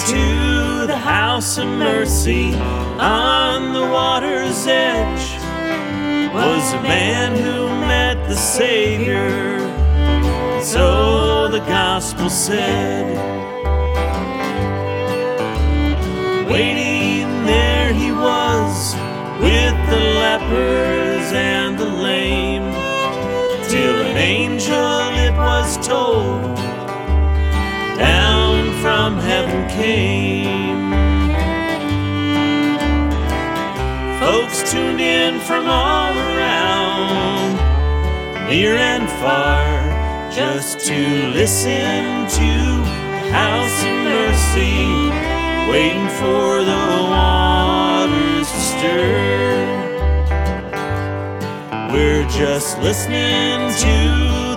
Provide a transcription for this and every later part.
listening to the House of Mercy on the water's edge was a man who met the Savior. So the gospel said, waiting there he was with the lepers and the lame, till an angel it was told heaven came. Folks tuned in from all around, near and far, just to listen to the House of Mercy, waiting for the waters to stir. We're just listening to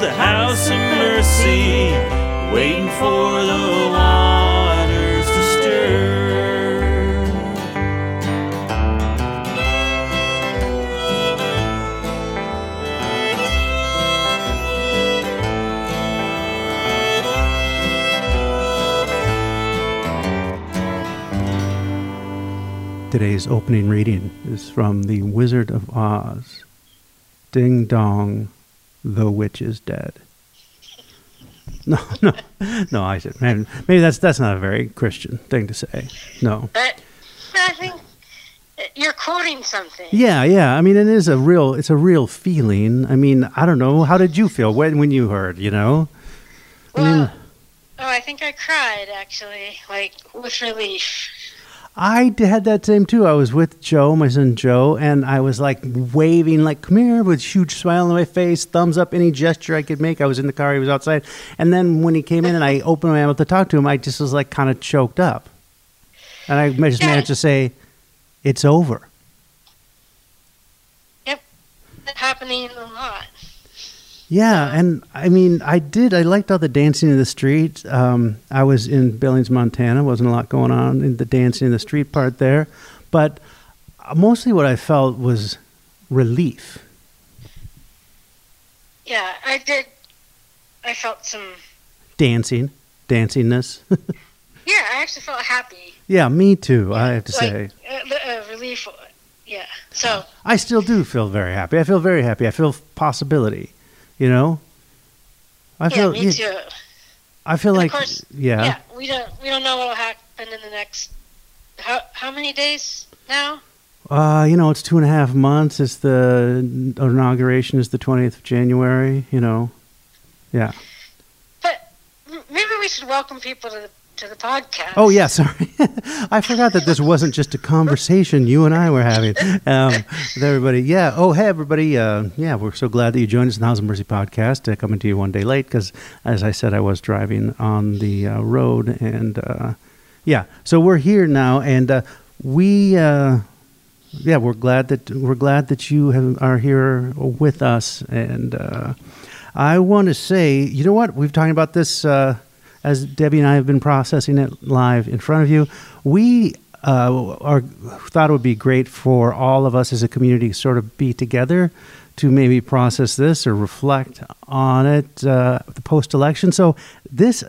the House of Mercy, waiting for the waters to stir. Today's opening reading is from The Wizard of Oz. Ding dong, the witch is dead. No, no, no. I said maybe, maybe that's that's not a very Christian thing to say. No. But I think you're quoting something. Yeah, yeah. I mean, it is a real. It's a real feeling. I mean, I don't know. How did you feel when when you heard? You know. I mean, Well, oh, I think I cried actually, like with relief. I had that same too. I was with Joe, my son Joe, and I was like waving, like "come here" with a huge smile on my face, thumbs up, any gesture I could make. I was in the car, he was outside, and then when he came in and I opened my mouth to talk to him, I just was like kind of choked up, and I just Yeah. managed to say, "It's over." Yep, it's happening a lot. Yeah, and I mean, I did. I liked all the dancing in the street. Um, I was in Billings, Montana. wasn't a lot going on in the dancing in the street part there, but mostly what I felt was relief. Yeah, I did. I felt some. Dancing, dancingness. Yeah, I actually felt happy. yeah, me too. I have to say, like, uh, uh, relief. Yeah. So I still do feel very happy. I feel very happy. I feel possibility. You know, I yeah, feel. me too. I feel And like course, yeah. yeah, we don't we don't know what will happen in the next. How how many days now? Uh, you know, it's two and a half months. It's the inauguration is the twentieth of January. You know, yeah. But maybe we should welcome people to the to the podcast. Oh yeah, sorry. I forgot that this wasn't just a conversation you and I were having um, with everybody. Yeah. Oh, hey everybody. Uh, yeah, we're so glad that you joined us in the House of Mercy podcast. Uh, coming to you one day late because, as I said, I was driving on the uh, road, and uh, yeah. So we're here now, and uh, we. Uh, yeah, we're glad that we're glad that you have, are here with us, and uh, I want to say, you know what? We've talked about this uh, as Debbie and I have been processing it live in front of you. We uh, are thought it would be great for all of us as a community to sort of be together to maybe process this or reflect on it uh, the post-election. So this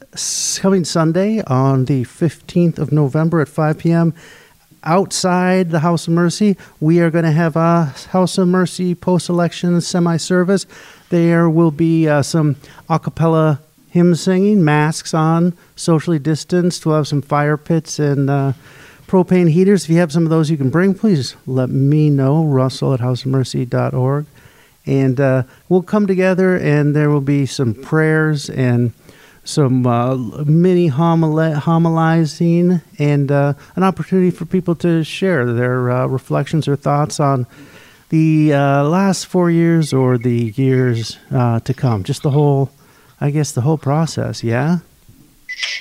coming Sunday on the 15th of November at 5 p.m outside the House of Mercy, we are going to have a House of Mercy post election semi service. There will be uh, some a cappella hymn singing, masks on, socially distanced. We'll have some fire pits and uh, propane heaters. If you have some of those you can bring, please let me know. Russell at houseofmercy.org. And uh, we'll come together and there will be some prayers and some uh, mini homilizing and uh, an opportunity for people to share their uh, reflections or thoughts on the uh, last four years or the years uh, to come. Just the whole, I guess, the whole process. Yeah.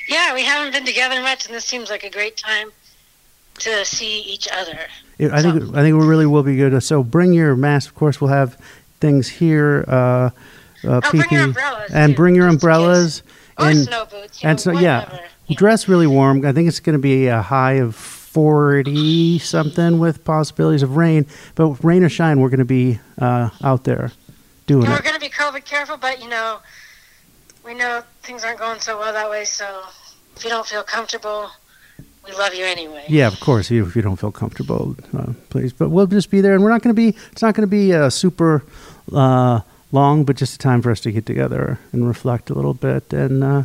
Yeah, we haven't been together much, and this seems like a great time to see each other. It, I think I think it really will be good. So bring your mask. Of course, we'll have things here. Uh, uh, Oh, bring your umbrellas, and too, bring your umbrellas. Or and snow boots. and know, so yeah, whatever. dress really warm. I think it's going to be a high of forty something with possibilities of rain. But rain or shine, we're going to be uh, out there doing And we're it. going to be COVID careful, but you know, we know things aren't going so well that way. So if you don't feel comfortable, we love you anyway. Yeah, of course. If you don't feel comfortable, uh, please. But we'll just be there, and we're not going to be. It's not going to be uh, super uh, long, but just a time for us to get together and reflect a little bit. And uh,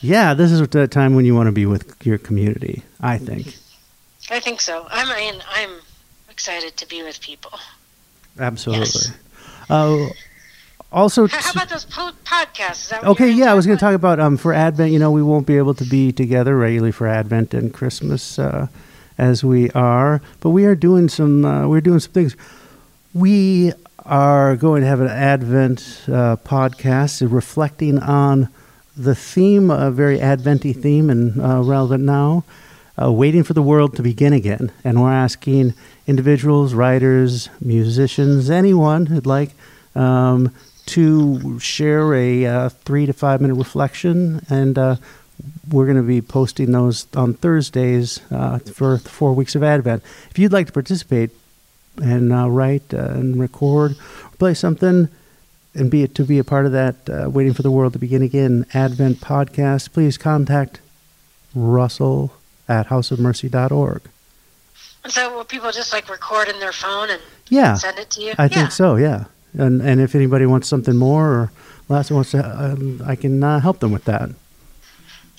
yeah, this is the time when you want to be with your community. I think. I think so. I'm. I mean, I'm excited to be with people. Absolutely. Yes. Also, How, how about those po- podcasts? Is that what okay, yeah, I was going to talk about um, for Advent. You know, we won't be able to be together regularly for Advent and Christmas uh, as we are, but we are doing some. Uh, we're doing some things. We are going to have an Advent uh, podcast reflecting on the theme, a very Adventy theme and uh, relevant now, uh, waiting for the world to begin again. And we're asking individuals, writers, musicians, anyone who'd like um, to share a uh, three to five minute reflection. And uh, we're going to be posting those on Thursdays uh, for four weeks of Advent. If you'd like to participate and uh, write uh, and record, or play something, and be to be a part of that, uh, waiting for the world to begin again Advent podcast, please contact Russell at houseofmercy.org. So will people just like record in their phone and Yeah, send it to you? I yeah. think so. Yeah, and and if anybody wants something more or last wants to, um, I can uh, help them with that.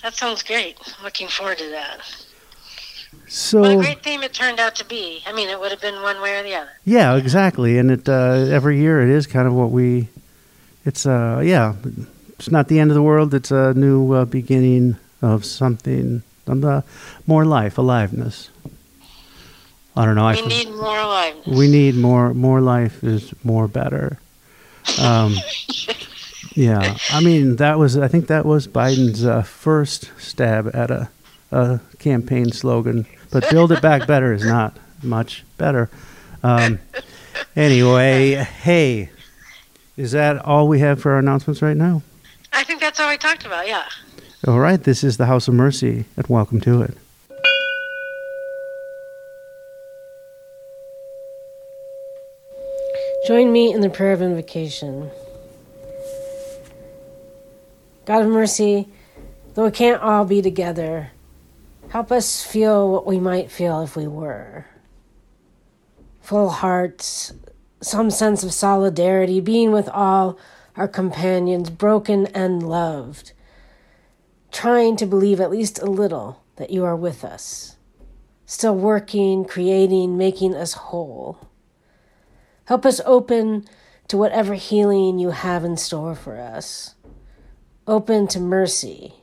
That sounds great. Looking forward to that. So What a great theme it turned out to be. I mean, it would have been one way or the other. Yeah, exactly. And it uh, every year it is kind of what we. It's uh yeah, it's not the end of the world. It's a new uh, beginning of something. Um, uh, more life, aliveness. I don't know. I We feel- need more life. we need more. More life is more better. Um, yeah, I mean that was. I think that was Biden's uh, first stab at a, a campaign slogan. But "Build It Back Better" is not much better. Um, anyway, hey, is that all we have for our announcements right now? I think that's all we talked about. Yeah. All right, this is the House of Mercy, and welcome to it. Join me in the prayer of invocation. God of mercy, though we can't all be together, help us feel what we might feel if we were. Full hearts, some sense of solidarity, being with all our companions, broken and loved, trying to believe at least a little that you are with us, still working, creating, making us whole. Help us open to whatever healing you have in store for us. Open to mercy,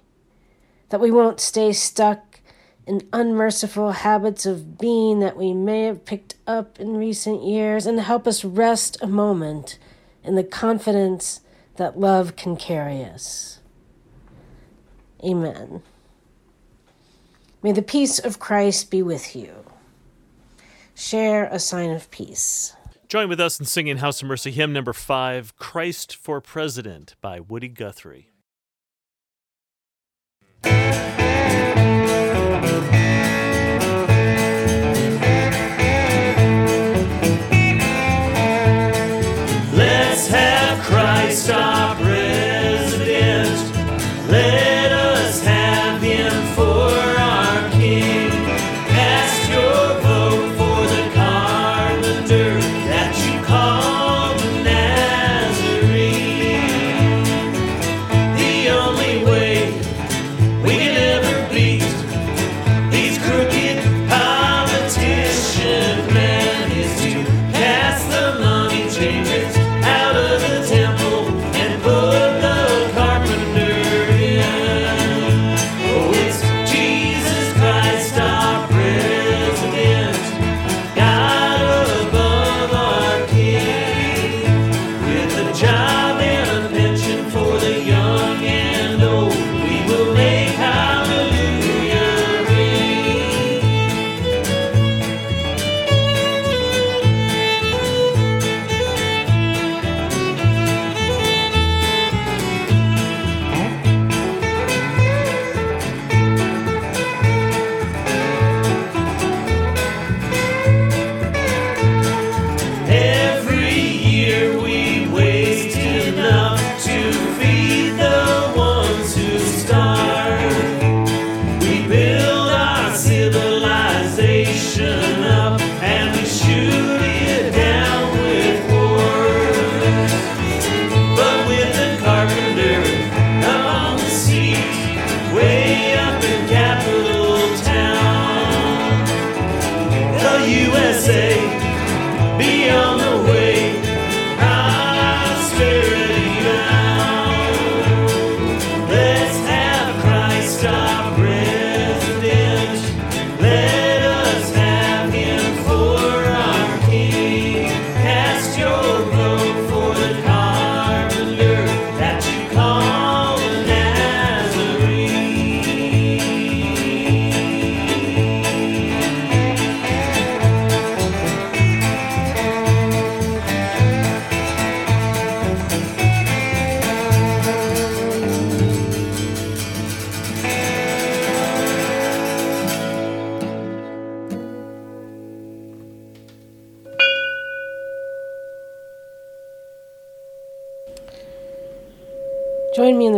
that we won't stay stuck in unmerciful habits of being that we may have picked up in recent years, and help us rest a moment in the confidence that love can carry us. Amen. May the peace of Christ be with you. Share a sign of peace. Join with us in singing House of Mercy hymn number five, Christ for President by Woody Guthrie.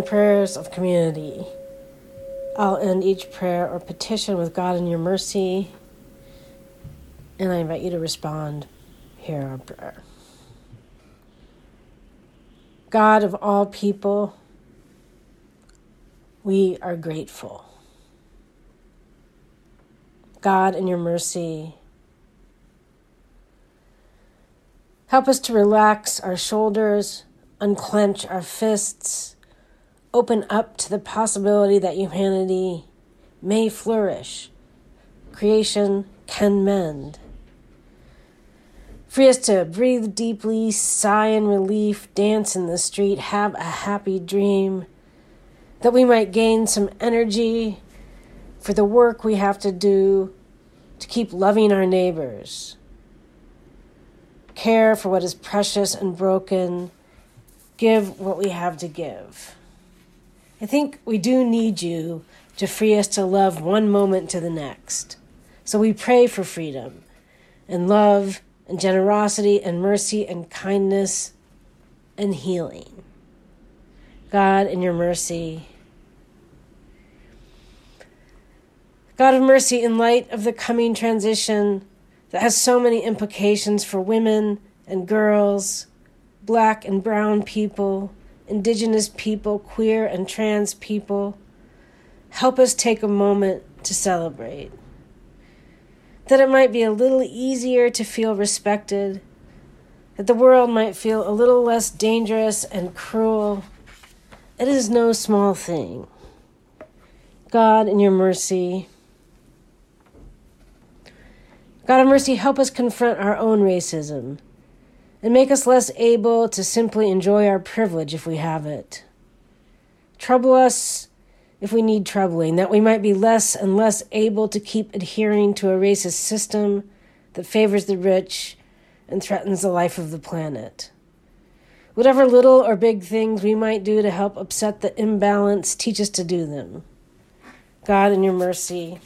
Prayers of community. I'll end each prayer or petition with God in your mercy, and I invite you to respond. Hear our prayer. God of all people, we are grateful. God, in your mercy, help us to relax our shoulders, unclench our fists, open up to the possibility that humanity may flourish. Creation can mend. Free us to breathe deeply, sigh in relief, dance in the street, have a happy dream, that we might gain some energy for the work we have to do to keep loving our neighbors, care for what is precious and broken, give what we have to give. I think we do need you to free us to love one moment to the next. So we pray for freedom and love and generosity and mercy and kindness and healing. God, in your mercy, God of mercy, in light of the coming transition that has so many implications for women and girls, black and brown people, indigenous people, queer and trans people, help us take a moment to celebrate. That it might be a little easier to feel respected, that the world might feel a little less dangerous and cruel. It is no small thing. God, in your mercy, God of mercy, help us confront our own racism and make us less able to simply enjoy our privilege if we have it. Trouble us if we need troubling, that we might be less and less able to keep adhering to a racist system that favors the rich and threatens the life of the planet. Whatever little or big things we might do to help upset the imbalance, teach us to do them. God, in your mercy,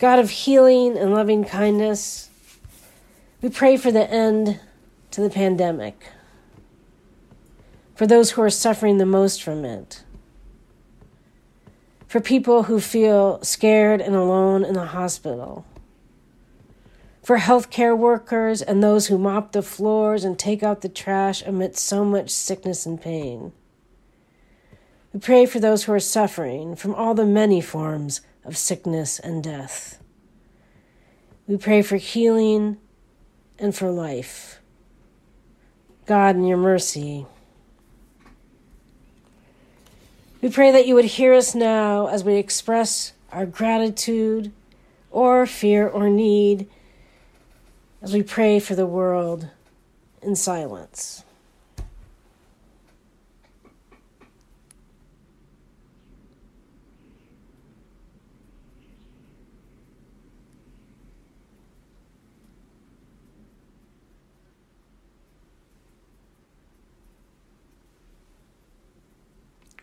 God of healing and loving kindness, we pray for the end to the pandemic, for those who are suffering the most from it, for people who feel scared and alone in the hospital, for healthcare workers and those who mop the floors and take out the trash amidst so much sickness and pain. We pray for those who are suffering from all the many forms of sickness and death. We pray for healing and for life. God, in your mercy, we pray that you would hear us now as we express our gratitude or fear or need as we pray for the world in silence.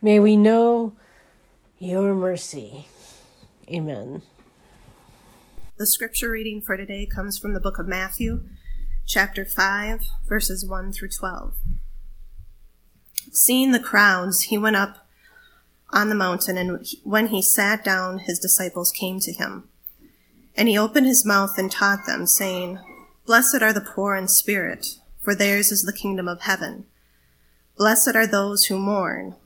May we know your mercy. Amen. The scripture reading for today comes from the book of Matthew, chapter 5, verses 1 through 12. Seeing the crowds, he went up on the mountain, and when he sat down, his disciples came to him. And he opened his mouth and taught them, saying, Blessed are the poor in spirit, for theirs is the kingdom of heaven. Blessed are those who mourn,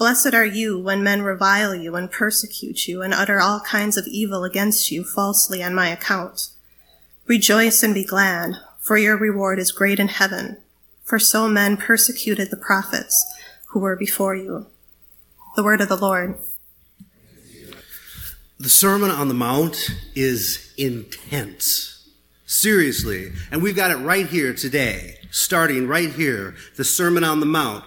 Blessed are you when men revile you and persecute you and utter all kinds of evil against you falsely on my account. Rejoice and be glad, for your reward is great in heaven. For so men persecuted the prophets who were before you. The word of the Lord. The Sermon on the Mount is intense. Seriously. And we've got it right here today, starting right here, the Sermon on the Mount.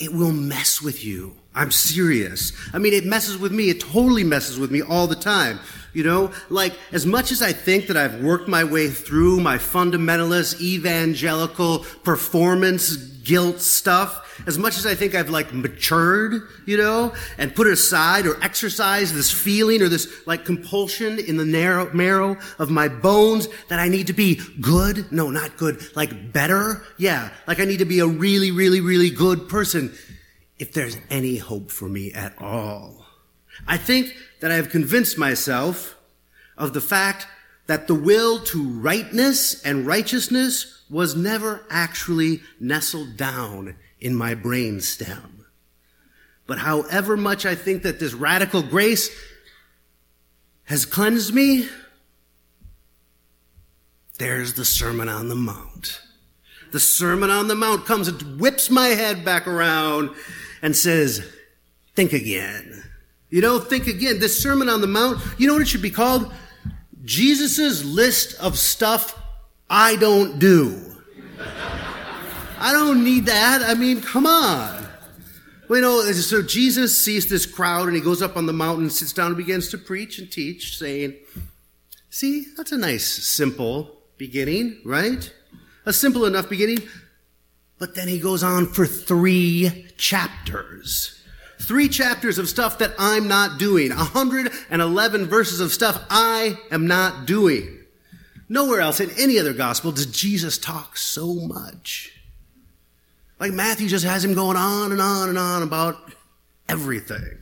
it will mess with you. I'm serious. I mean, it messes with me. It totally messes with me all the time. You know, like as much as I think that I've worked my way through my fundamentalist evangelical performance guilt stuff, as much as I think I've like matured, you know, and put it aside or exercised this feeling or this like compulsion in the narrow marrow of my bones that I need to be good. No, not good. Like better. Yeah. Like I need to be a really, really, really good person. If there's any hope for me at all. I think that I have convinced myself of the fact that the will to rightness and righteousness was never actually nestled down in my brain stem. But however much I think that this radical grace has cleansed me, there's the Sermon on the Mount. The Sermon on the Mount comes and whips my head back around and says, think again. You know, think again. This Sermon on the Mount, you know what it should be called? Jesus' list of stuff I don't do. I don't need that. I mean, come on. Well, you know, so Jesus sees this crowd and he goes up on the mountain, sits down and begins to preach and teach, saying, See, that's a nice, simple beginning, right? A simple enough beginning. But then he goes on for three chapters. Three chapters of stuff that I'm not doing. 111 verses of stuff I am not doing. Nowhere else in any other gospel does Jesus talk so much. Like Matthew just has him going on and on and on about everything.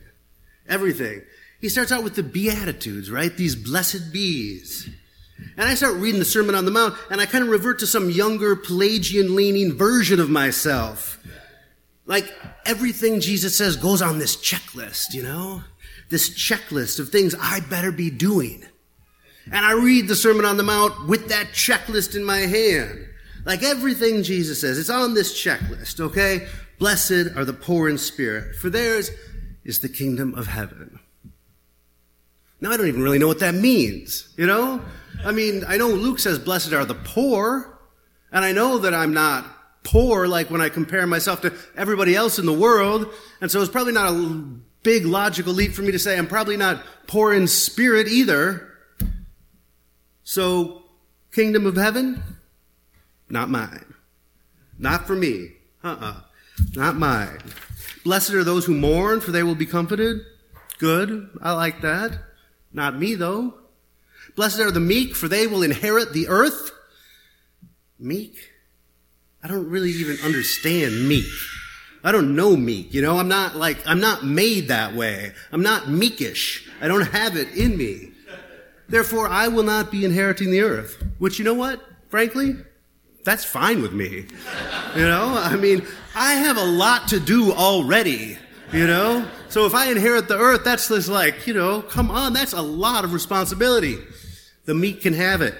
Everything. He starts out with the Beatitudes, right? These blessed bees. And I start reading the Sermon on the Mount, and I kind of revert to some younger, Pelagian leaning version of myself. Like everything Jesus says goes on this checklist, you know? This checklist of things I better be doing. And I read the Sermon on the Mount with that checklist in my hand. Like everything Jesus says, it's on this checklist, okay? Blessed are the poor in spirit, for theirs is the kingdom of heaven. Now, I don't even really know what that means, you know? I mean, I know Luke says, blessed are the poor, and I know that I'm not poor like when I compare myself to everybody else in the world, and so it's probably not a big logical leap for me to say I'm probably not poor in spirit either. So, kingdom of heaven? Not mine. Not for me. Uh-uh. Not mine. Blessed are those who mourn, for they will be comforted. Good. I like that. Not me, though. Blessed are the meek, for they will inherit the earth. Meek? I don't really even understand meek. I don't know meek, you know? I'm not like, I'm not made that way. I'm not meekish. I don't have it in me. Therefore, I will not be inheriting the earth. Which, you know what? Frankly, that's fine with me. You know, I mean, I have a lot to do already, you know? So if I inherit the earth, that's just like, you know, come on, that's a lot of responsibility. The meek can have it.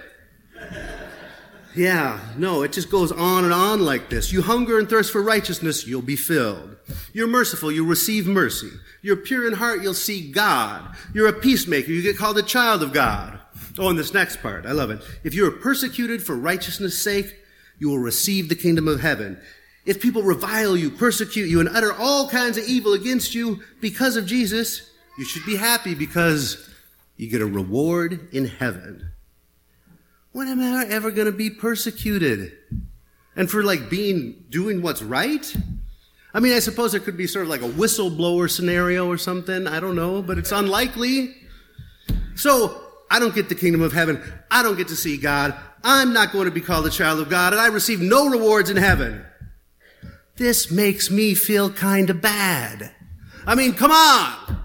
Yeah, no, it just goes on and on like this. You hunger and thirst for righteousness, you'll be filled. You're merciful, you'll receive mercy. You're pure in heart, you'll see God. You're a peacemaker, you get called a child of God. Oh, and this next part, I love it. If you are persecuted for righteousness' sake, you will receive the kingdom of heaven. If people revile you, persecute you, and utter all kinds of evil against you because of Jesus, you should be happy because you get a reward in heaven. When am I ever going to be persecuted? And for like being, doing what's right? I mean, I suppose there could be sort of like a whistleblower scenario or something. I don't know, but it's unlikely. So, I don't get the kingdom of heaven. I don't get to see God. I'm not going to be called a child of God, and I receive no rewards in heaven. This makes me feel kind of bad. I mean, come on.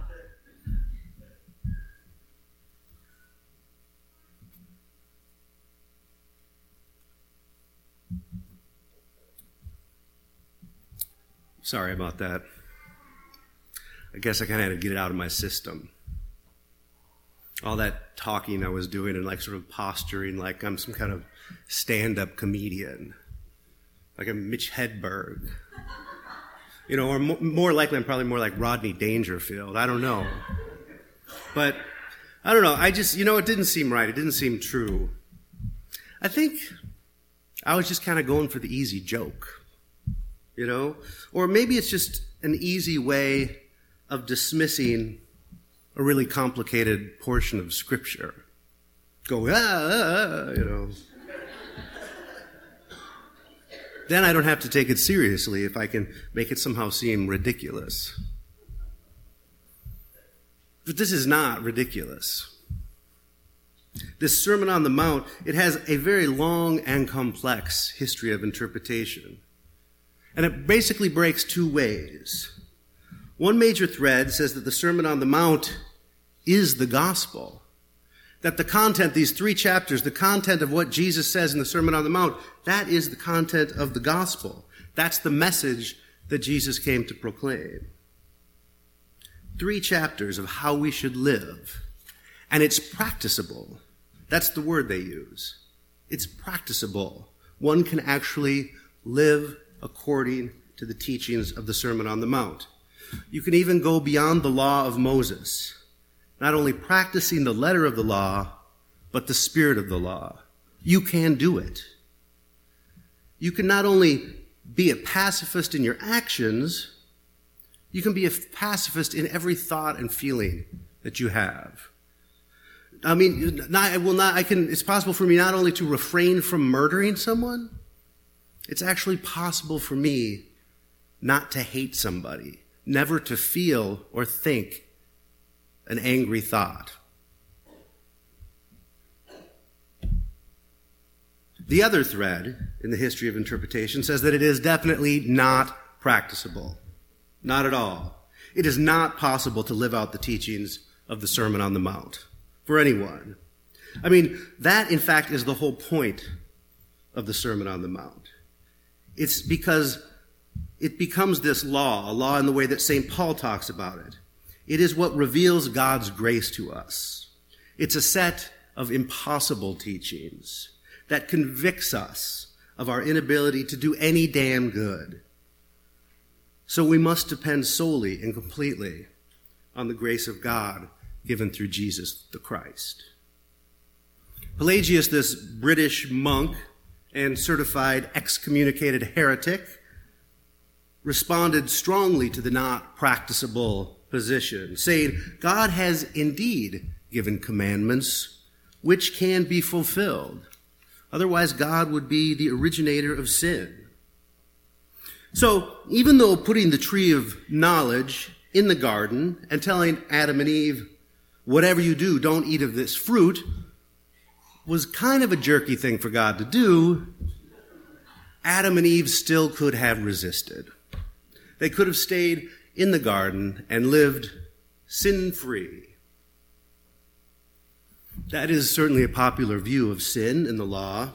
Sorry about that. I guess I kind of had to get it out of my system all that talking I was doing and like sort of posturing like I'm some kind of stand up comedian, like a Mitch Hedberg. You know, or more likely, I'm probably more like Rodney Dangerfield. I don't know. But I don't know. I just, you know, it didn't seem right. It didn't seem true. I think I was just kind of going for the easy joke. You know? Or maybe it's just an easy way of dismissing a really complicated portion of Scripture. Go, ah, ah, ah you know. then I don't have to take it seriously if I can make it somehow seem ridiculous. But this is not ridiculous. This Sermon on the Mount, it has a very long and complex history of interpretation. And it basically breaks two ways. One major thread says that the Sermon on the Mount is the gospel. That the content, these three chapters, the content of what Jesus says in the Sermon on the Mount, that is the content of the gospel. That's the message that Jesus came to proclaim. Three chapters of how we should live. And it's practicable. That's the word they use. It's practicable. One can actually live according to the teachings of the Sermon on the Mount. You can even go beyond the law of Moses, not only practicing the letter of the law, but the spirit of the law. You can do it. You can not only be a pacifist in your actions, you can be a pacifist in every thought and feeling that you have. I mean, not, I will not, I can, it's possible for me not only to refrain from murdering someone, it's actually possible for me not to hate somebody, never to feel or think an angry thought. The other thread in the history of interpretation says that it is definitely not practicable. Not at all. It is not possible to live out the teachings of the Sermon on the Mount for anyone. I mean, that in fact is the whole point of the Sermon on the Mount. It's because it becomes this law, a law in the way that St. Paul talks about it. It is what reveals God's grace to us. It's a set of impossible teachings that convicts us of our inability to do any damn good. So we must depend solely and completely on the grace of God given through Jesus the Christ. Pelagius, this British monk and certified excommunicated heretic, responded strongly to the not practicable position, saying, God has indeed given commandments which can be fulfilled. Otherwise, God would be the originator of sin. So, even though putting the tree of knowledge in the garden and telling Adam and Eve, whatever you do, don't eat of this fruit, was kind of a jerky thing for God to do, Adam and Eve still could have resisted. They could have stayed in the garden and lived sin free. That is certainly a popular view of sin in the law,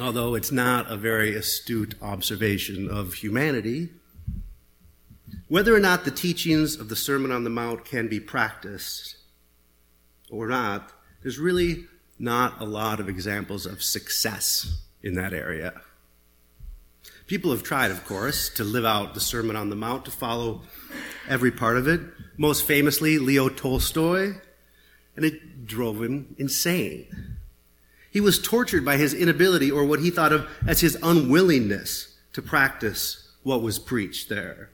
although it's not a very astute observation of humanity. Whether or not the teachings of the Sermon on the Mount can be practiced or not, there's really not a lot of examples of success in that area. People have tried, of course, to live out the Sermon on the Mount, to follow every part of it. Most famously, Leo Tolstoy, and it drove him insane. He was tortured by his inability, or what he thought of as his unwillingness, to practice what was preached there.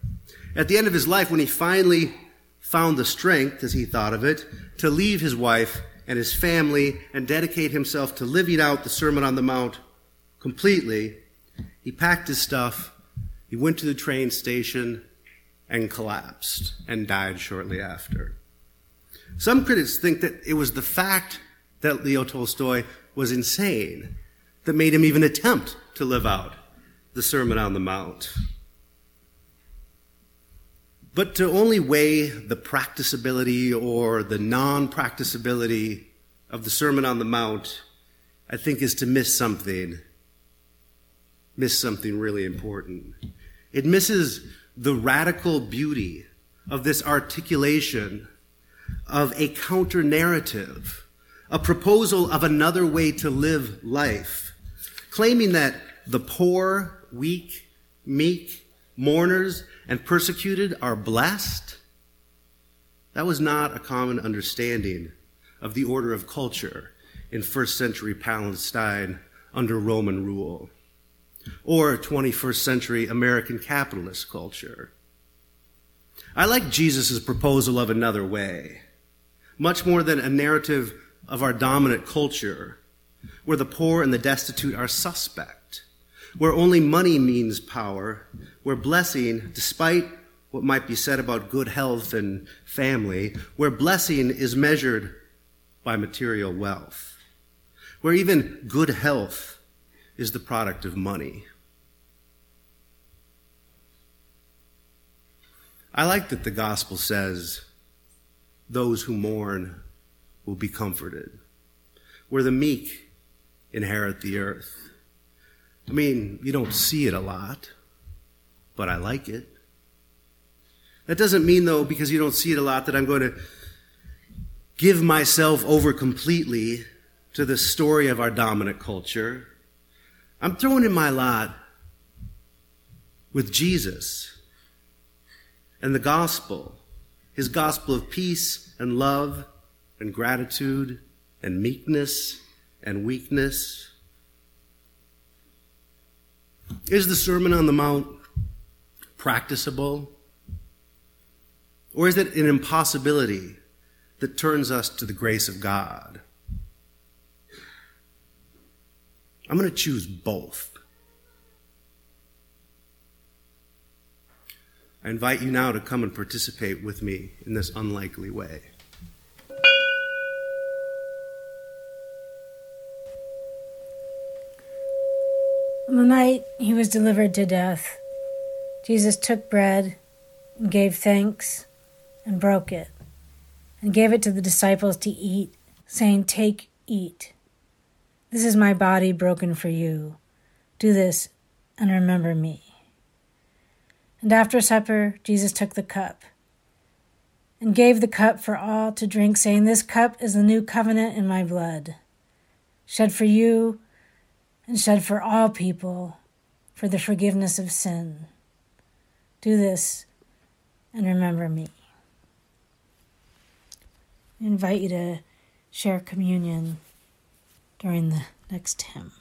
At the end of his life, when he finally found the strength, as he thought of it, to leave his wife and his family and dedicate himself to living out the Sermon on the Mount completely, he packed his stuff, he went to the train station, and collapsed and died shortly after. Some critics think that it was the fact that Leo Tolstoy was insane that made him even attempt to live out the Sermon on the Mount. But to only weigh the practicability or the non practicability of the Sermon on the Mount, I think, is to miss something miss something really important. It misses the radical beauty of this articulation of a counter narrative, a proposal of another way to live life, claiming that the poor, weak, meek, mourners, and persecuted are blessed. That was not a common understanding of the order of culture in first century Palestine under Roman rule. or 21st century American capitalist culture. I like Jesus' proposal of another way, much more than a narrative of our dominant culture, where the poor and the destitute are suspect, where only money means power, where blessing, despite what might be said about good health and family, where blessing is measured by material wealth, where even good health is the product of money. I like that the gospel says, those who mourn will be comforted, where the meek inherit the earth. I mean, you don't see it a lot, but I like it. That doesn't mean, though, because you don't see it a lot, that I'm going to give myself over completely to the story of our dominant culture. I'm throwing in my lot with Jesus and the gospel, his gospel of peace and love and gratitude and meekness and weakness. Is the Sermon on the Mount practicable? Or is it an impossibility that turns us to the grace of God? I'm going to choose both. I invite you now to come and participate with me in this unlikely way. On the night he was delivered to death, Jesus took bread and gave thanks and broke it and gave it to the disciples to eat, saying, Take, eat. This is my body broken for you. Do this and remember me. And after supper, Jesus took the cup and gave the cup for all to drink, saying, This cup is the new covenant in my blood, shed for you and shed for all people for the forgiveness of sin. Do this and remember me. I invite you to share communion during the next hymn.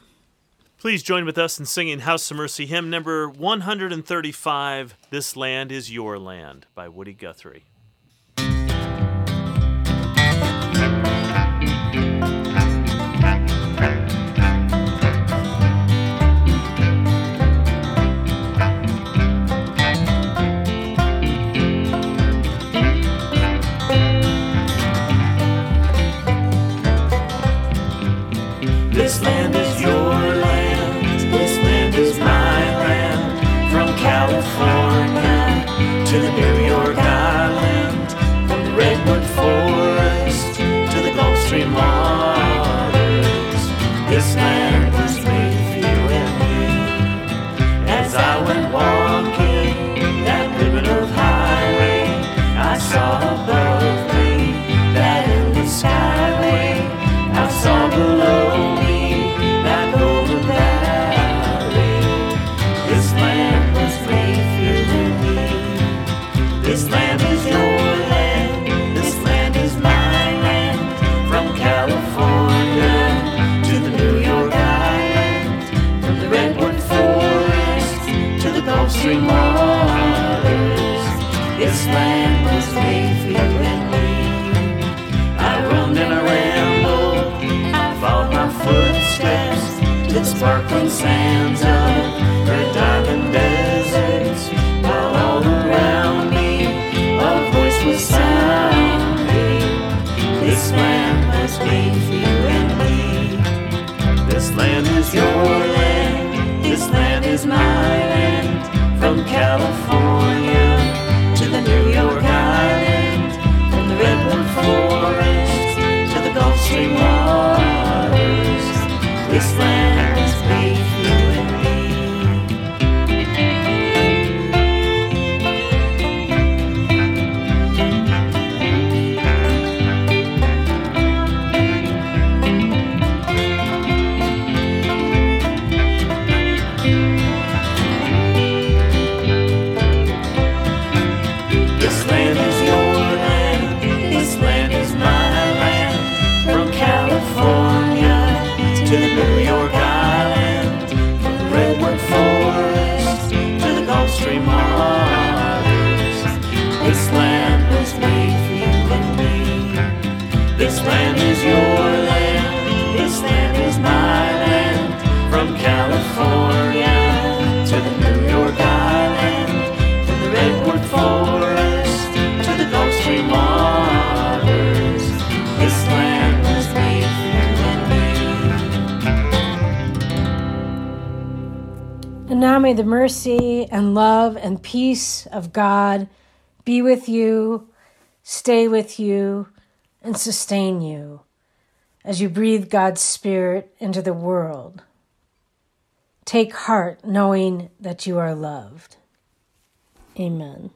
Please join with us in singing House of Mercy hymn number 135, This Land is Your Land by Woody Guthrie. sparkling sands of mercy and love and peace of God be with you, stay with you, and sustain you as you breathe God's Spirit into the world. Take heart knowing that you are loved. Amen.